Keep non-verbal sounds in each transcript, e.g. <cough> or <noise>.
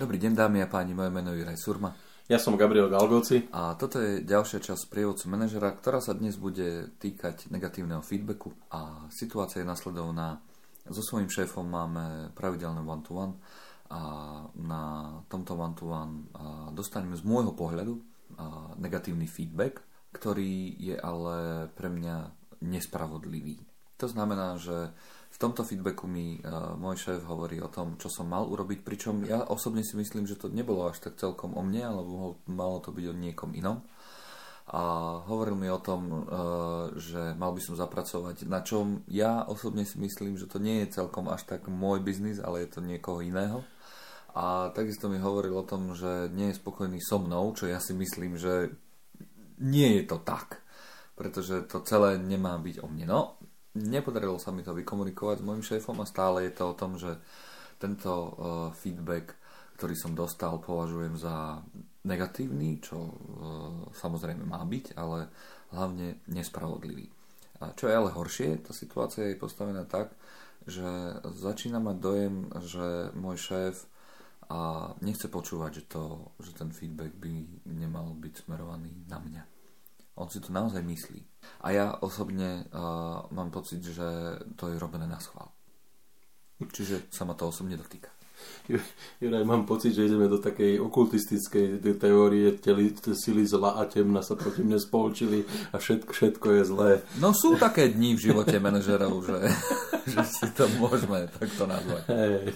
Dobrý deň dámy a páni, moje meno je Juraj Surma. Ja som Gabriel Galgoci. A toto je ďalšia časť prievodcu manažera, ktorá sa dnes bude týkať negatívneho feedbacku. A situácia je nasledovná. So svojím šéfom máme pravidelné one-to-one a na tomto one-to-one dostaneme z môjho pohľadu negatívny feedback, ktorý je ale pre mňa nespravodlivý. To znamená, že v tomto feedbacku mi uh, môj šéf hovorí o tom, čo som mal urobiť, pričom ja osobne si myslím, že to nebolo až tak celkom o mne, alebo malo to byť o niekom inom. A hovoril mi o tom, uh, že mal by som zapracovať, na čom ja osobne si myslím, že to nie je celkom až tak môj biznis, ale je to niekoho iného. A takisto mi hovoril o tom, že nie je spokojný so mnou, čo ja si myslím, že nie je to tak. Pretože to celé nemá byť o mne. No, nepodarilo sa mi to vykomunikovať s môjim šéfom a stále je to o tom, že tento uh, feedback, ktorý som dostal, považujem za negatívny, čo uh, samozrejme má byť, ale hlavne nespravodlivý. A čo je ale horšie, tá situácia je postavená tak, že začína mať dojem, že môj šéf a nechce počúvať, že, to, že ten feedback by nemal byť smerovaný na mňa. On si to naozaj myslí. A ja osobne uh, mám pocit, že to je robené na schvál. Čiže sa ma to osobne dotýka. Juraj, mám pocit, že ideme do takej okultistickej teórie teli, sily zla a temna sa proti mne spolčili a všetko, všetko je zlé. No sú také dni v živote manažerov, že, <laughs> že si to môžeme takto nazvať. Hey.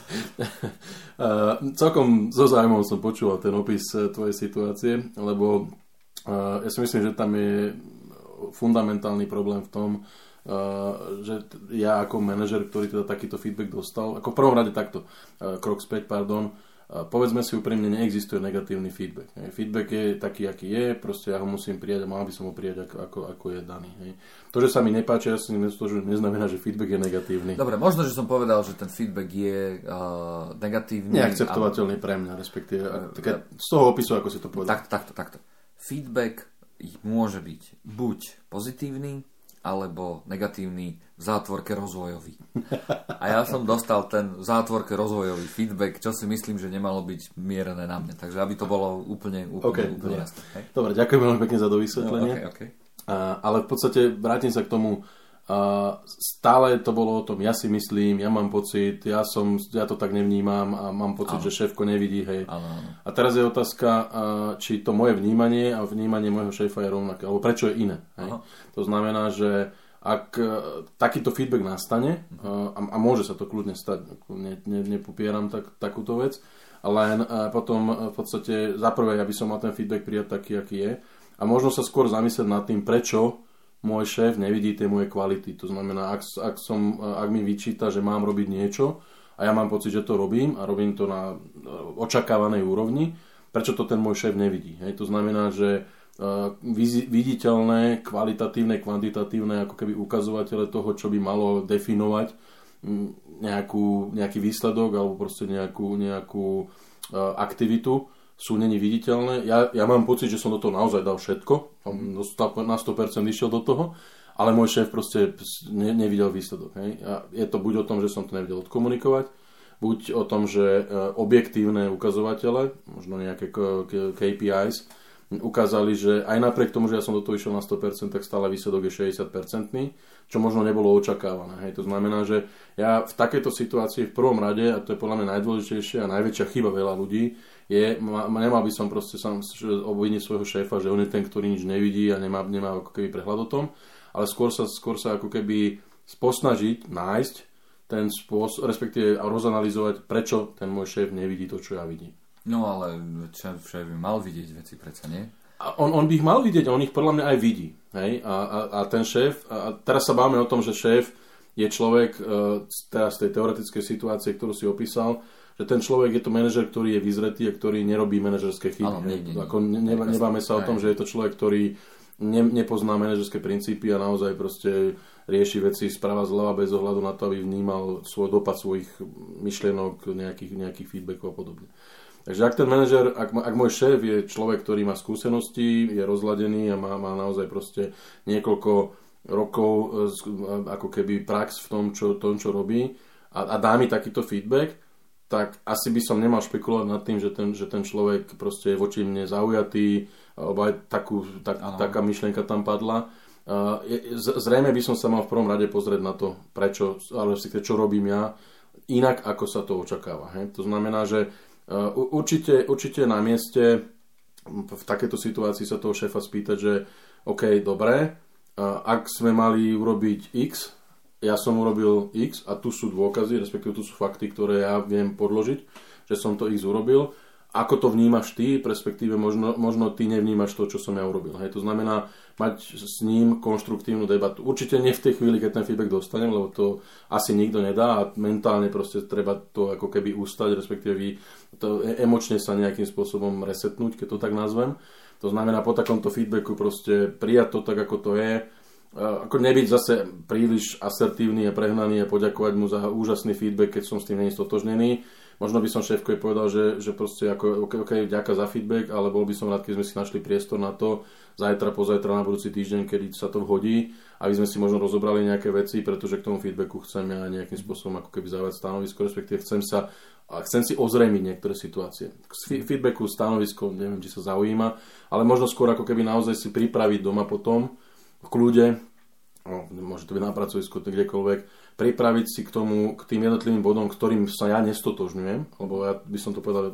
Uh, celkom so zájmom som počúval ten opis eh, tvojej situácie, lebo ja si myslím, že tam je fundamentálny problém v tom, že ja ako manažer, ktorý teda takýto feedback dostal, ako v prvom rade takto, krok späť, pardon, povedzme si úprimne, neexistuje negatívny feedback. Feedback je taký, aký je, proste ja ho musím prijať a mal by som ho prijať ako, ako, ako je daný. Hej. To, že sa mi nepáči, ja si to, že neznamená, že feedback je negatívny. Dobre, možno, že som povedal, že ten feedback je uh, negatívny. Neakceptovateľný ale... pre mňa, respektíve. Uh, z toho opisu, ako si to povedal. Takto, takto, takto feedback môže byť buď pozitívny, alebo negatívny v zátvorke rozvojový. A ja som dostal ten v zátvorke rozvojový feedback, čo si myslím, že nemalo byť mierené na mňa. Takže aby to bolo úplne, úplne, okay, úplne jasné. Dobre, ďakujem veľmi pekne za dovysvetlenie. No, okay, okay. A, ale v podstate vrátim sa k tomu, a stále to bolo o tom, ja si myslím, ja mám pocit, ja, som, ja to tak nevnímam a mám pocit, ano. že šéfko nevidí, hej. Ano, ano. A teraz je otázka, či to moje vnímanie a vnímanie môjho šéfa je rovnaké, alebo prečo je iné. Hej. To znamená, že ak e, takýto feedback nastane, a, a môže sa to kľudne stať, ne, ne, nepopieram tak, takúto vec, len e, potom e, v podstate za prvé, aby som mal ten feedback prijať taký, aký je, a možno sa skôr zamyslieť nad tým, prečo môj šéf nevidí tie moje kvality. To znamená, ak, ak, som, ak mi vyčíta, že mám robiť niečo a ja mám pocit, že to robím a robím to na e, očakávanej úrovni, prečo to ten môj šéf nevidí. Hej? To znamená, že uh, viditeľné, kvalitatívne, kvantitatívne ako keby ukazovatele toho, čo by malo definovať nejakú, nejaký výsledok alebo proste nejakú, nejakú uh, aktivitu, sú není viditeľné. Ja, ja mám pocit, že som do toho naozaj dal všetko, na 100% išiel do toho, ale môj šéf proste ne, nevidel výsledok. Hej. A je to buď o tom, že som to nevedel odkomunikovať, buď o tom, že e, objektívne ukazovatele, možno nejaké KPIs, ukázali, že aj napriek tomu, že ja som do toho išiel na 100%, tak stále výsledok je 60%, čo možno nebolo očakávané. Hej. To znamená, že ja v takejto situácii v prvom rade, a to je podľa mňa najdôležitejšie a najväčšia chyba veľa ľudí, je, ma, nemal by som proste sám obviniť svojho šéfa, že on je ten, ktorý nič nevidí a nemá, nemá ako keby prehľad o tom, ale skôr sa, skôr sa ako keby posnažiť nájsť ten spôsob, respektíve rozanalizovať, prečo ten môj šéf nevidí to, čo ja vidím. No ale šéf, šéf by mal vidieť veci, predsa nie? A on, on by ich mal vidieť, on ich podľa mňa aj vidí. Hej? A, a, a ten šéf, a teraz sa báme o tom, že šéf je človek, e, teraz z tej teoretickej situácie, ktorú si opísal, že ten človek je to manažer, ktorý je vyzretý a ktorý nerobí manažerské chyby. Ano, nie, nie, Ako ne, nebáme sa o tom, že je to človek, ktorý ne, nepozná manažerské princípy a naozaj proste rieši veci sprava zľava bez ohľadu na to, aby vnímal svoj dopad svojich myšlienok, nejakých, nejakých feedbackov a podobne. Takže ak ten manažer, ak, ak môj šéf je človek, ktorý má skúsenosti, je rozladený a má, má naozaj proste niekoľko rokov ako keby prax v tom, čo, tom, čo robí a, a dá mi takýto feedback, tak asi by som nemal špekulovať nad tým, že ten, že ten človek proste je voči mne zaujatý, alebo aj takú, tak, taká myšlienka tam padla. Je, zrejme by som sa mal v prvom rade pozrieť na to, prečo, ale si čo robím ja, inak ako sa to očakáva. Hej? To znamená, že uh, určite, určite na mieste v takejto situácii sa toho šéfa spýtať, že OK, dobre, ak sme mali urobiť X, ja som urobil X a tu sú dôkazy, respektíve tu sú fakty, ktoré ja viem podložiť, že som to X urobil. Ako to vnímaš ty, respektíve možno, možno ty nevnímaš to, čo som ja urobil. Hej. To znamená mať s ním konštruktívnu debatu. Určite nie v tej chvíli, keď ten feedback dostanem, lebo to asi nikto nedá a mentálne proste treba to ako keby ustať, respektíve to e, emočne sa nejakým spôsobom resetnúť, keď to tak nazvem. To znamená po takomto feedbacku proste prijať to tak, ako to je, ako nebyť zase príliš asertívny a prehnaný a poďakovať mu za úžasný feedback, keď som s tým není stotožnený. Možno by som šéfko povedal, že, že proste ako, ok, okay, ďaká za feedback, ale bol by som rád, keď sme si našli priestor na to zajtra, pozajtra, na budúci týždeň, kedy sa to vhodí, aby sme si možno rozobrali nejaké veci, pretože k tomu feedbacku chcem ja nejakým spôsobom ako keby závať stanovisko, respektíve chcem sa a chcem si ozrejmiť niektoré situácie. K feedbacku, stanovisko, neviem, či sa zaujíma, ale možno skôr ako keby naozaj si pripraviť doma potom, v kľude, no, môže to byť na pracovisku, kdekoľvek, pripraviť si k tomu, k tým jednotlivým bodom, ktorým sa ja nestotožňujem, lebo ja by som to povedal,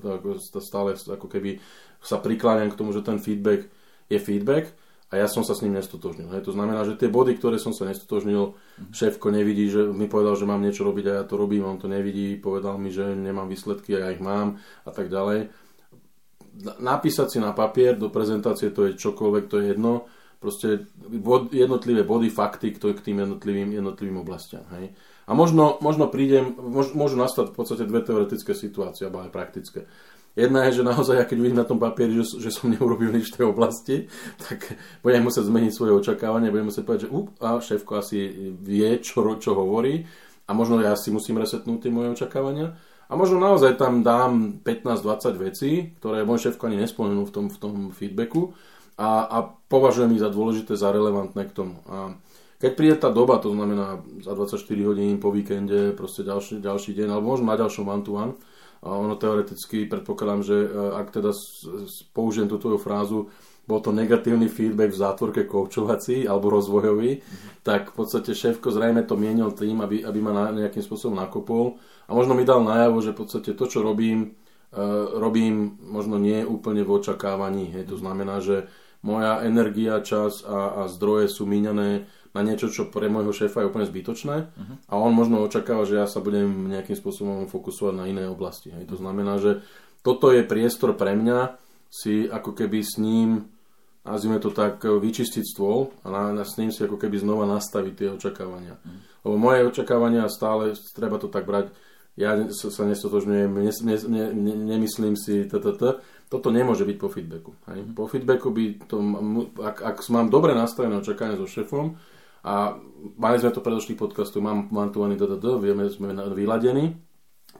stále ako keby sa prikláňam k tomu, že ten feedback je feedback a ja som sa s ním nestotožnil. Hej. To znamená, že tie body, ktoré som sa nestotožnil, šéfko nevidí, že mi povedal, že mám niečo robiť a ja to robím, on to nevidí, povedal mi, že nemám výsledky a ja ich mám a tak ďalej. Napísať si na papier do prezentácie, to je čokoľvek, to je jedno, proste jednotlivé body, fakty k, k tým jednotlivým, jednotlivým oblastiam. Hej. A možno, možno prídem, môž, môžu nastať v podstate dve teoretické situácie, alebo aj praktické. Jedna je, že naozaj, ja keď vidím na tom papieri, že, že som neurobil nič v tej oblasti, tak budem musieť zmeniť svoje očakávanie, budem musieť povedať, že up, a šéfko asi vie, čo, čo hovorí a možno ja si musím resetnúť tie moje očakávania. A možno naozaj tam dám 15-20 vecí, ktoré môj šéfko ani nespomenul v tom, v tom feedbacku a, a považujem ich za dôležité, za relevantné k tomu. A keď príde tá doba, to znamená za 24 hodín po víkende, proste ďalší, ďalší deň, alebo možno na ďalšom one-to-one, a ono teoreticky predpokladám, že e, ak teda použijem tú tvoju frázu, bol to negatívny feedback v zátvorke koučovací alebo rozvojový, mm-hmm. tak v podstate šéfko zrejme to mienil tým, aby, aby ma nejakým spôsobom nakopol a možno mi dal najavo, že v podstate to, čo robím, uh, robím možno nie úplne v očakávaní. Hej. To znamená, že moja energia, čas a, a zdroje sú míňané na niečo, čo pre môjho šéfa je úplne zbytočné uh-huh. a on možno očakáva, že ja sa budem nejakým spôsobom fokusovať na iné oblasti. Hej. To znamená, že toto je priestor pre mňa si ako keby s ním nazvime to tak, vyčistiť stôl a na, na, s ním si ako keby znova nastaviť tie očakávania. Uh-huh. Lebo moje očakávania stále, treba to tak brať, ja sa, sa nestotožňujem, ne, ne, ne, ne, nemyslím si ttt. Toto nemôže byť po feedbacku. Hej. Po feedbacku by to, ak, ak mám dobre nastavené očakávanie so šefom a mali sme to predošlých podcastu, mám mantovaný ttt, vieme, sme vyladení,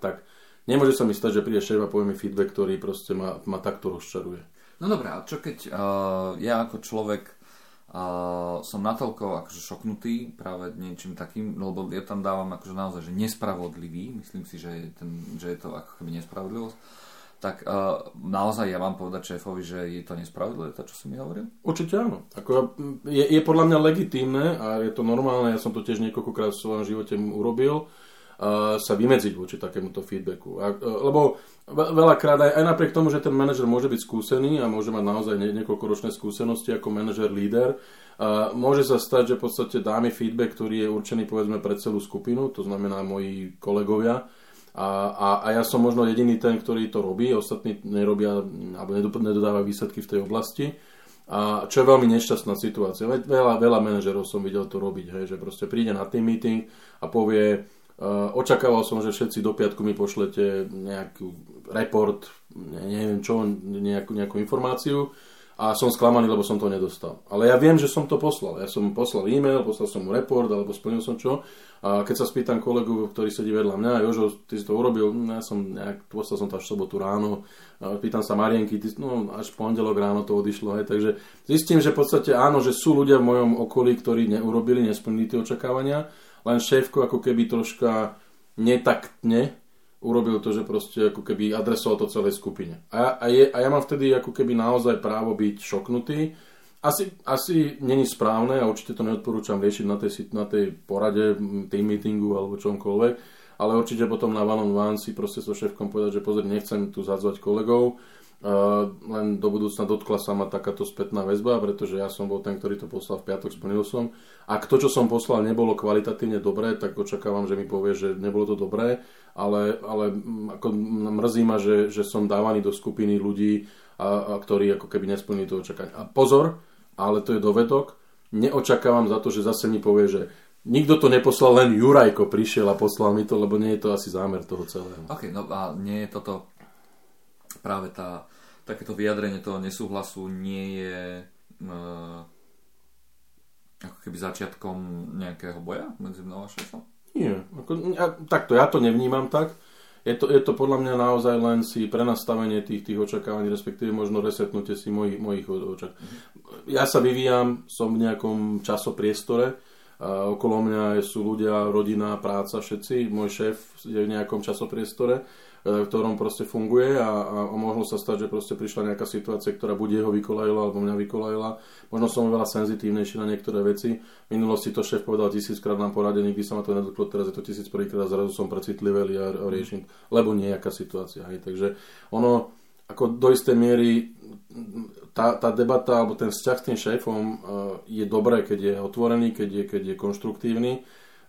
tak nemôže sa mi stať, že príde šéf a povie mi feedback, ktorý proste ma, ma takto rozčaruje. No dobré, a čo keď uh, ja ako človek a som natoľko akože šoknutý práve niečím takým, lebo ja tam dávam akože naozaj, že nespravodlivý, myslím si, že je, ten, že je to ako keby nespravodlivosť, tak uh, naozaj ja mám povedať šéfovi, že je to nespravodlivé, to, čo som mi hovoril? Určite áno. Ako je, je podľa mňa legitímne a je to normálne, ja som to tiež niekoľkokrát v svojom živote urobil, sa vymedziť voči takémuto feedbacku. A, lebo veľakrát aj, aj napriek tomu, že ten manažer môže byť skúsený a môže mať naozaj nie, niekoľkoročné skúsenosti ako manažer, líder, a môže sa stať, že v podstate dáme feedback, ktorý je určený povedzme pre celú skupinu, to znamená moji kolegovia, a, a, a ja som možno jediný ten, ktorý to robí, ostatní nerobia alebo nedodávajú výsledky v tej oblasti. A čo je veľmi nešťastná situácia. Veľa, veľa manažerov som videl to robiť, hej, že proste príde na team meeting a povie, Uh, očakával som, že všetci do piatku mi pošlete nejaký report, neviem čo, nejakú, nejakú informáciu a som sklamaný, lebo som to nedostal. Ale ja viem, že som to poslal. Ja som poslal e-mail, poslal som mu report alebo splnil som čo. A keď sa spýtam kolegu, ktorý sedí vedľa mňa, Jožo, ty si to urobil, no, ja som nejak, poslal som to až v sobotu ráno, pýtam sa Marienky, ty, no až pondelok ráno to odišlo, hej, takže zistím, že v podstate áno, že sú ľudia v mojom okolí, ktorí neurobili, nesplnili tie očakávania, len šéfko ako keby troška netaktne urobil to, že proste ako keby adresoval to celej skupine. A, a, je, a ja mám vtedy ako keby naozaj právo byť šoknutý. Asi, asi není správne a určite to neodporúčam riešiť na tej, na tej porade, tým meetingu alebo čomkoľvek, ale určite potom na one on one si proste so šéfkom povedať, že pozri, nechcem tu zadzvať kolegov, Uh, len do budúcna dotkla sa ma takáto spätná väzba, pretože ja som bol ten, ktorý to poslal v piatok, splnil som. Ak to, čo som poslal, nebolo kvalitatívne dobré, tak očakávam, že mi povie, že nebolo to dobré, ale, ale ako mrzí ma, že, že som dávaný do skupiny ľudí, a, a ktorí ako keby nesplnili to očakávanie. A pozor, ale to je dovedok, neočakávam za to, že zase mi povie, že nikto to neposlal, len Jurajko prišiel a poslal mi to, lebo nie je to asi zámer toho celého. Ok, no a nie je toto práve tá, takéto vyjadrenie toho nesúhlasu nie je uh, ako keby začiatkom nejakého boja medzi mnou a šéfom? Nie, ako, ja, takto, ja to nevnímam tak. Je to, je to podľa mňa naozaj len si prenastavenie tých, tých očakávaní, respektíve možno resetnutie si mojich, mojich očakávaní. Mm-hmm. Ja sa vyvíjam, som v nejakom časopriestore, a okolo mňa sú ľudia, rodina, práca, všetci. Môj šéf je v nejakom časopriestore E, v ktorom proste funguje a, a, mohlo sa stať, že proste prišla nejaká situácia, ktorá buď jeho vykolajila alebo mňa vykolajila. Možno som veľa senzitívnejší na niektoré veci. V minulosti to šéf povedal tisíckrát nám porade, nikdy sa ma to nedotklo, teraz je to tisíc prvýkrát a zrazu som precitlivý a, a riešim, lebo nejaká situácia. Hej. Takže ono, ako do istej miery tá, tá debata alebo ten vzťah s tým šéfom uh, je dobré, keď je otvorený, keď je, keď je konštruktívny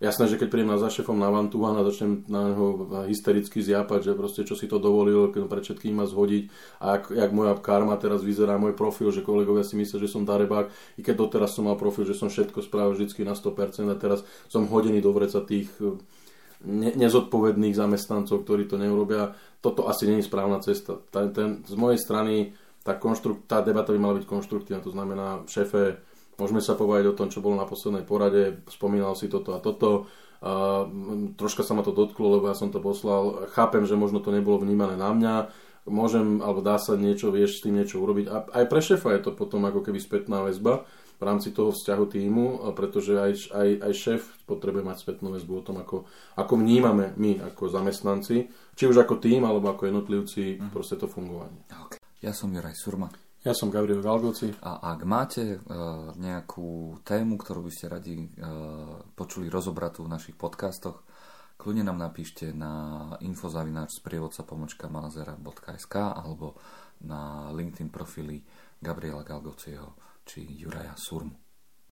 Jasné, že keď prídem na za šefom na Vantuhan a začnem na neho hystericky zjapať, že proste čo si to dovolil, keď pred všetkým ma zhodiť a jak, jak moja karma teraz vyzerá, môj profil, že kolegovia si myslia, že som darebák, i keď doteraz som mal profil, že som všetko spravil vždy na 100% a teraz som hodený do vreca tých eh, ne, nezodpovedných zamestnancov, ktorí to neurobia. Toto asi není správna cesta. Ten, ten, z mojej strany tá, konštrukt, tá debata by mala byť konštruktívna, to znamená šéfe Môžeme sa povedať o tom, čo bolo na poslednej porade, spomínal si toto a toto. Uh, troška sa ma to dotklo, lebo ja som to poslal. Chápem, že možno to nebolo vnímané na mňa. Môžem, alebo dá sa niečo, vieš s tým niečo urobiť. A aj pre šéfa je to potom ako keby spätná väzba v rámci toho vzťahu týmu, pretože aj, aj, aj šéf potrebuje mať spätnú väzbu o tom, ako, ako vnímame my ako zamestnanci, či už ako tým, alebo ako jednotlivci, mm. proste to fungovanie. Okay. Ja som Juraj Surma. Ja som Gabriel Galgoci. A ak máte uh, nejakú tému, ktorú by ste radi uh, počuli rozobratú v našich podcastoch, kľudne nám napíšte na infozavináč sprievodca pomočka manazera.sk alebo na LinkedIn profily Gabriela Galgociho či Juraja Surmu.